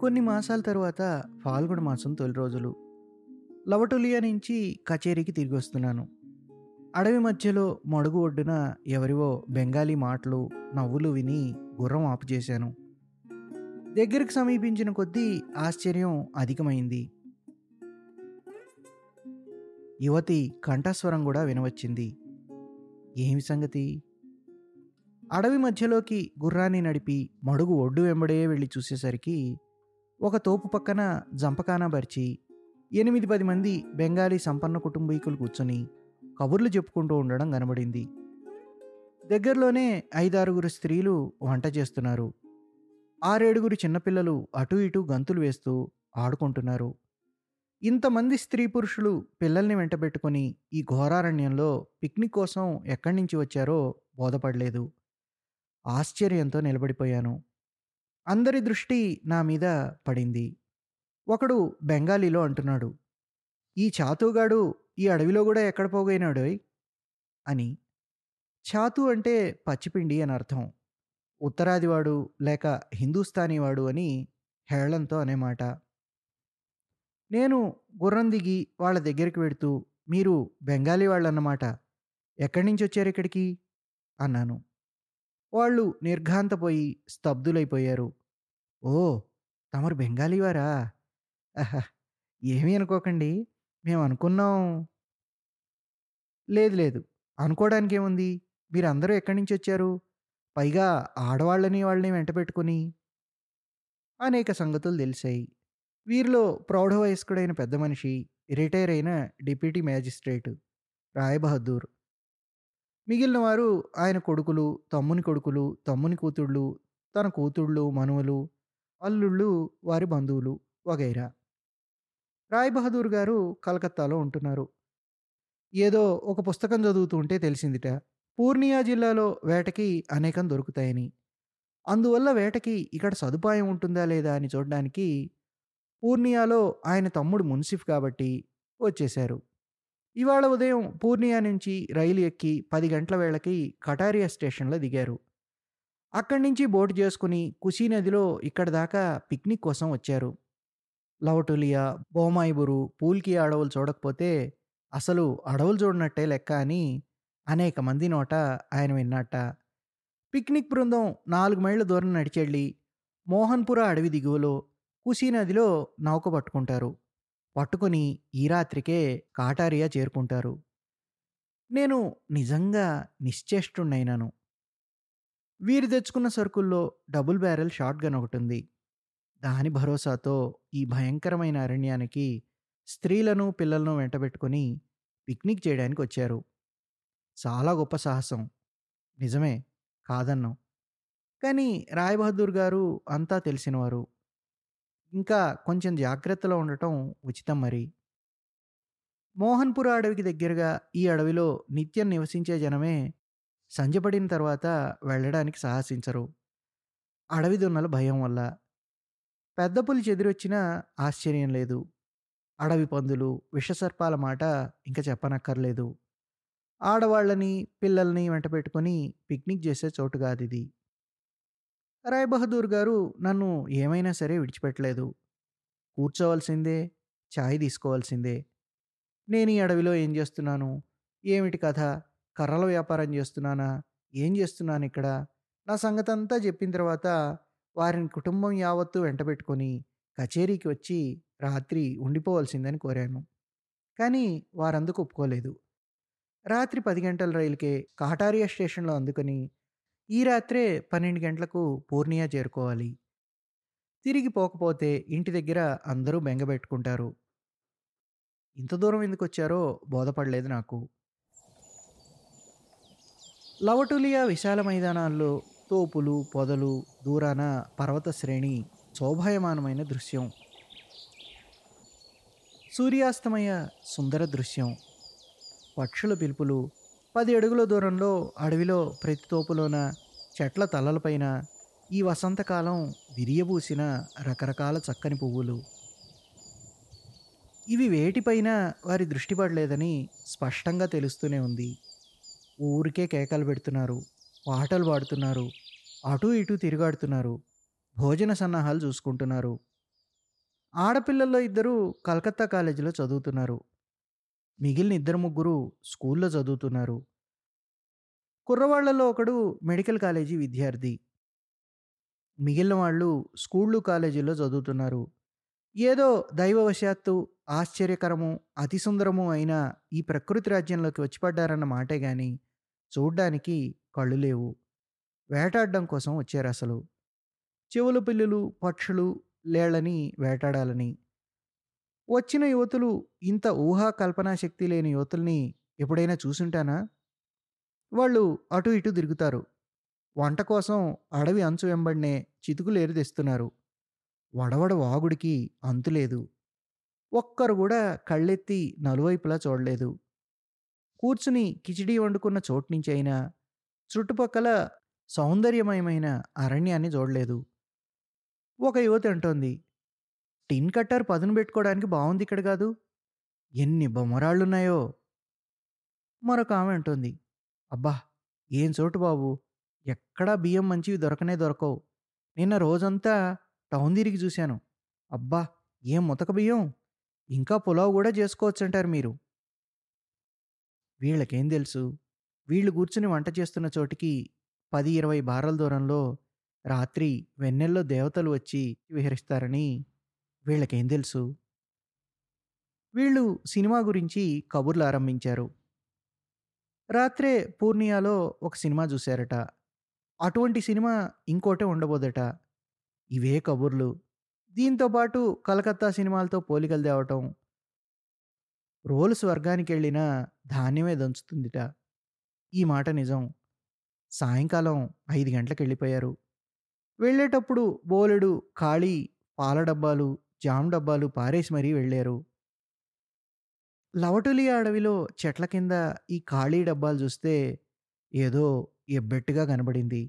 కొన్ని మాసాల తరువాత ఫాల్గుణ మాసం తొలి రోజులు. లవటులియా నుంచి కచేరీకి తిరిగి వస్తున్నాను. అడవి మధ్యలో మడుగు ఒడ్డున ఎవరివో బెంగాలీ మాటలు నవ్వులు విని గుర్రం ఆపు చేశాను. దగ్గరికి సమీపించిన కొద్దీ ఆశ్చర్యం అధికమైంది. యువతి కంఠస్వరం కూడా వినవచ్చింది. ఏమి సంగతి? అడవి మధ్యలోకి గుర్రాన్ని నడిపి మడుగు ఒడ్డు వెంబడే వెళ్ళి చూసేసరికి ఒక తోపు పక్కన జంపకానా పరిచి ఎనిమిది పది మంది బెంగాలీ సంపన్న కుటుంబీకులు కూర్చొని కబుర్లు చెప్పుకుంటూ ఉండడం కనబడింది. దగ్గరలోనే ఐదారుగురు స్త్రీలు వంట చేస్తున్నారు. ఆరేడుగురు చిన్నపిల్లలు అటు ఇటు గంతులు వేస్తూ ఆడుకుంటున్నారు. ఇంతమంది స్త్రీ పురుషులు పిల్లల్ని వెంటబెట్టుకొని ఈ ఘోరారణ్యంలో పిక్నిక్ కోసం ఎక్కడి నుంచి వచ్చారో బోధపడలేదు. ఆశ్చర్యంతో నిలబడిపోయాను. అందరి దృష్టి నా మీద పడింది. ఒకడు బెంగాలీలో అంటున్నాడు ఈ చాతుగాడు ఈ అడవిలో కూడా ఎక్కడ పోగైనాడోయ్? అని. చాతు అంటే పచ్చిపిండి అని అర్థం. ఉత్తరాదివాడు లేక హిందూస్థానీవాడు అని హేళంతో అనేమాట. నేను గుర్రం దిగి వాళ్ళ దగ్గరికి వెడుతూ మీరు బెంగాలీ వాళ్ళన్నమాట ఎక్కడి నుంచి వచ్చారు ఇక్కడికి? అన్నాను. వాళ్ళు నిర్ఘాంతపోయి స్తబ్దులైపోయారు. ఓ తమరు బెంగాలీవారా? ఏమీ అనుకోకండి మేము అనుకున్నాం లేదు లేదు అనుకోవడానికి ఏముంది మీరందరూ ఎక్కడి నుంచి వచ్చారు పైగా ఆడవాళ్ళని వాళ్ళని వెంట పెట్టుకుని. అనేక సంగతులు తెలిసాయి. వీరిలో ప్రౌఢ వయస్కుడైన పెద్ద మనిషి రిటైర్ అయిన డిప్యూటీ మ్యాజిస్ట్రేట్ రాయబహదూర్. మిగిలిన వారు ఆయన కొడుకులు తమ్ముని కొడుకులు తమ్ముని కూతుళ్ళు తన కూతుళ్ళు మనువులు అల్లుళ్ళు వారి బంధువులు వగైరా. రాయ్ బహదూర్ గారు కలకత్తాలో ఉంటున్నారు. ఏదో ఒక పుస్తకం చదువుతూ ఉంటే తెలిసిందిట. పూర్ణియా జిల్లాలో వేటకి అనేకం దొరుకుతాయని. అందువల్ల వేటకి ఇక్కడ సదుపాయం ఉంటుందా లేదా అని చూడడానికి పూర్ణియాలో ఆయన తమ్ముడు మున్సిఫ్ కాబట్టి వచ్చేశారు. ఇవాళ ఉదయం పూర్ణియా నుంచి రైలు ఎక్కి పది గంటల వేళకి కటారియా స్టేషన్లో దిగారు. అక్కడి నుంచి బోటు చేసుకుని కుషీ నదిలో ఇక్కడ దాకా పిక్నిక్ కోసం వచ్చారు. లవటులియా బోమాయిబురు పూల్కి అడవులు చూడకపోతే అసలు అడవులు చూడనట్టే లెక్క అని అనేక మంది నోట ఆయన విన్నట్ట. పిక్నిక్ బృందం నాలుగు మైళ్ళ దూరం నడిచెళ్ళి మోహన్పుర అడవి దిగువలో కుషీ నదిలో నౌక పట్టుకుంటారు. పట్టుకొని ఈ రాత్రికే కాటారియా చేరుకుంటారు. నేను నిజంగా నిశ్చేష్టున్నైనాను వీరు తెచ్చుకున్న సరుకుల్లో డబుల్ బ్యారెల్ షార్ట్ గన్ ఒకటి ఉంది దాని భరోసాతో ఈ భయంకరమైన అరణ్యానికి స్త్రీలను పిల్లలను వెంటబెట్టుకొని పిక్నిక్ చేయడానికి వచ్చారు. చాలా గొప్ప సాహసం. నిజమే కాదన్నాం. కానీ రాయబహదూర్ గారు అంతా తెలిసినవారు. ఇంకా కొంచెం జాగ్రత్తలో ఉండటం ఉచితం మరి. మోహన్పుర అడవికి దగ్గరగా ఈ అడవిలో నిత్యం నివసించే జనమే సంజపడిన తర్వాత వెళ్ళడానికి సాహసించరు. అడవి దున్నల భయం వల్ల. పెద్ద పులి చెదిరొచ్చినా ఆశ్చర్యం లేదు. అడవి పందులు విషసర్పాల మాట ఇంకా చెప్పనక్కర్లేదు. ఆడవాళ్ళని పిల్లల్ని వెంట పెట్టుకొని పిక్నిక్ చేసే చోటు కాదు ఇది. రాయ్ బహదూర్ గారు నన్ను ఏమైనా సరే విడిచిపెట్టలేదు. కూర్చోవలసిందే ఛాయ్ తీసుకోవాల్సిందే. నేను ఈ అడవిలో ఏం చేస్తున్నాను? ఏమిటి కథ? కర్రల వ్యాపారం చేస్తున్నానా? ఏం చేస్తున్నాను ఇక్కడ? నా సంగతి అంతా చెప్పిన తర్వాత వారిని కుటుంబం యావత్తు వెంటబెట్టుకొని కచేరీకి వచ్చి రాత్రి ఉండిపోవలసిందని కోరాను. కానీ వారందుకు ఒప్పుకోలేదు. రాత్రి పది గంటల రైలుకే కాటారియా స్టేషన్లో అందుకొని ఈ రాత్రే పన్నెండు గంటలకు పూర్ణియా చేరుకోవాలి. తిరిగి పోకపోతే ఇంటి దగ్గర అందరూ బెంగబెట్టుకుంటారు ఇంత దూరం ఎందుకు వచ్చారో బోధపడలేదు నాకు. లవటులియా విశాల మైదానాల్లో తోపులు పొదలు దూరాన పర్వత శ్రేణి శోభాయమానమైన దృశ్యం. సూర్యాస్తమయ సుందర దృశ్యం. పక్షుల పిలుపులు పది అడుగుల దూరంలో అడవిలో ప్రతి తోపులోన చెట్ల తలలపైన ఈ వసంతకాలం విరియబూసిన రకరకాల చక్కని పువ్వులు. ఇవి వేటిపైన వారి దృష్టి పడలేదని స్పష్టంగా తెలుస్తూనే ఉంది. ఊరికే కేకలు పెడుతున్నారు పాటలు పాడుతున్నారు అటూ ఇటూ తిరుగాడుతున్నారు భోజన సన్నాహాలు చూసుకుంటున్నారు. ఆడపిల్లల్లో ఇద్దరు కలకత్తా కాలేజీలో చదువుతున్నారు. మిగిలిన ఇద్దరు ముగ్గురు స్కూల్లో చదువుతున్నారు. కుర్రవాళ్ళలో ఒకడు మెడికల్ కాలేజీ విద్యార్థి. మిగిలిన వాళ్ళు స్కూళ్ళు కాలేజీల్లో చదువుతున్నారు. ఏదో దైవవశాత్తు ఆశ్చర్యకరము అతి సుందరము అయిన ఈ ప్రకృతి రాజ్యంలోకి వచ్చి పడ్డారన్న మాటే గాని చూడ్డానికి కళ్ళు లేవు. వేటాడడం కోసం వచ్చారు అసలు చెవులు పిల్లులు పక్షులు లేళ్ళని వేటాడాలని. వచ్చిన యువతులు ఇంత ఊహా కల్పనా శక్తి లేని యువతుల్ని ఎప్పుడైనా చూసుంటానా? వాళ్ళు అటు ఇటు తిరుగుతారు. వంట కోసం అడవి అంచు వెంబడినే చితుకులేరు తెస్తున్నారు వడవడ వాగుడికి అంతులేదు ఒక్కరు కూడా కళ్ళెత్తి నలువైపులా చూడలేదు. కూర్చుని కిచిడీ వండుకున్న చోటు నుంచి అయినా చుట్టుపక్కల సౌందర్యమయమైన అరణ్యాన్ని చూడలేదు. ఒక యువతి అంటోంది టిన్ కట్టర్ పదును పెట్టుకోవడానికి బాగుంది ఇక్కడ కాదు. ఎన్ని బొమ్మరాళ్ళున్నాయో. మరొక ఆమె అంటుంది అబ్బా ఏం చోటు బాబు. ఎక్కడా బియ్యం మంచివి దొరకనే దొరకవు. నిన్న రోజంతా టౌన్ తిరిగి చూశాను. అబ్బా ఏం ముతక బియ్యం? ఇంకా పులావ్ కూడా చేసుకోవచ్చంటారు మీరు. వీళ్ళకేం తెలుసు? వీళ్ళు కూర్చుని వంట చేస్తున్న చోటికి పది ఇరవై బారల దూరంలో రాత్రి వెన్నెల్లో దేవతలు వచ్చి విహరిస్తారని వీళ్ళకేం తెలుసు? వీళ్ళు సినిమా గురించి కబుర్లు ఆరంభించారు. రాత్రే పూర్ణియాలో ఒక సినిమా చూశారట. అటువంటి సినిమా ఇంకోటే ఉండబోదట. ఇవే కబుర్లు. దీంతోపాటు కలకత్తా సినిమాలతో పోలికలు తేవటం. రోలు స్వర్గానికి వెళ్ళినా ధాన్యమే దంచుతుందిట. ఈ మాట నిజం. సాయంకాలం ఐదు గంటలకు వెళ్ళిపోయారు వెళ్ళేటప్పుడు బోలెడు ఖాళీ పాల డబ్బాలు జామ్ డబ్బాలు పారేసి మరీ వెళ్ళారు. లవటులి అడవిలో చెట్ల కింద ఈ ఖాళీ డబ్బాలు చూస్తే ఏదో ఎబ్బెట్టుగా కనబడింది.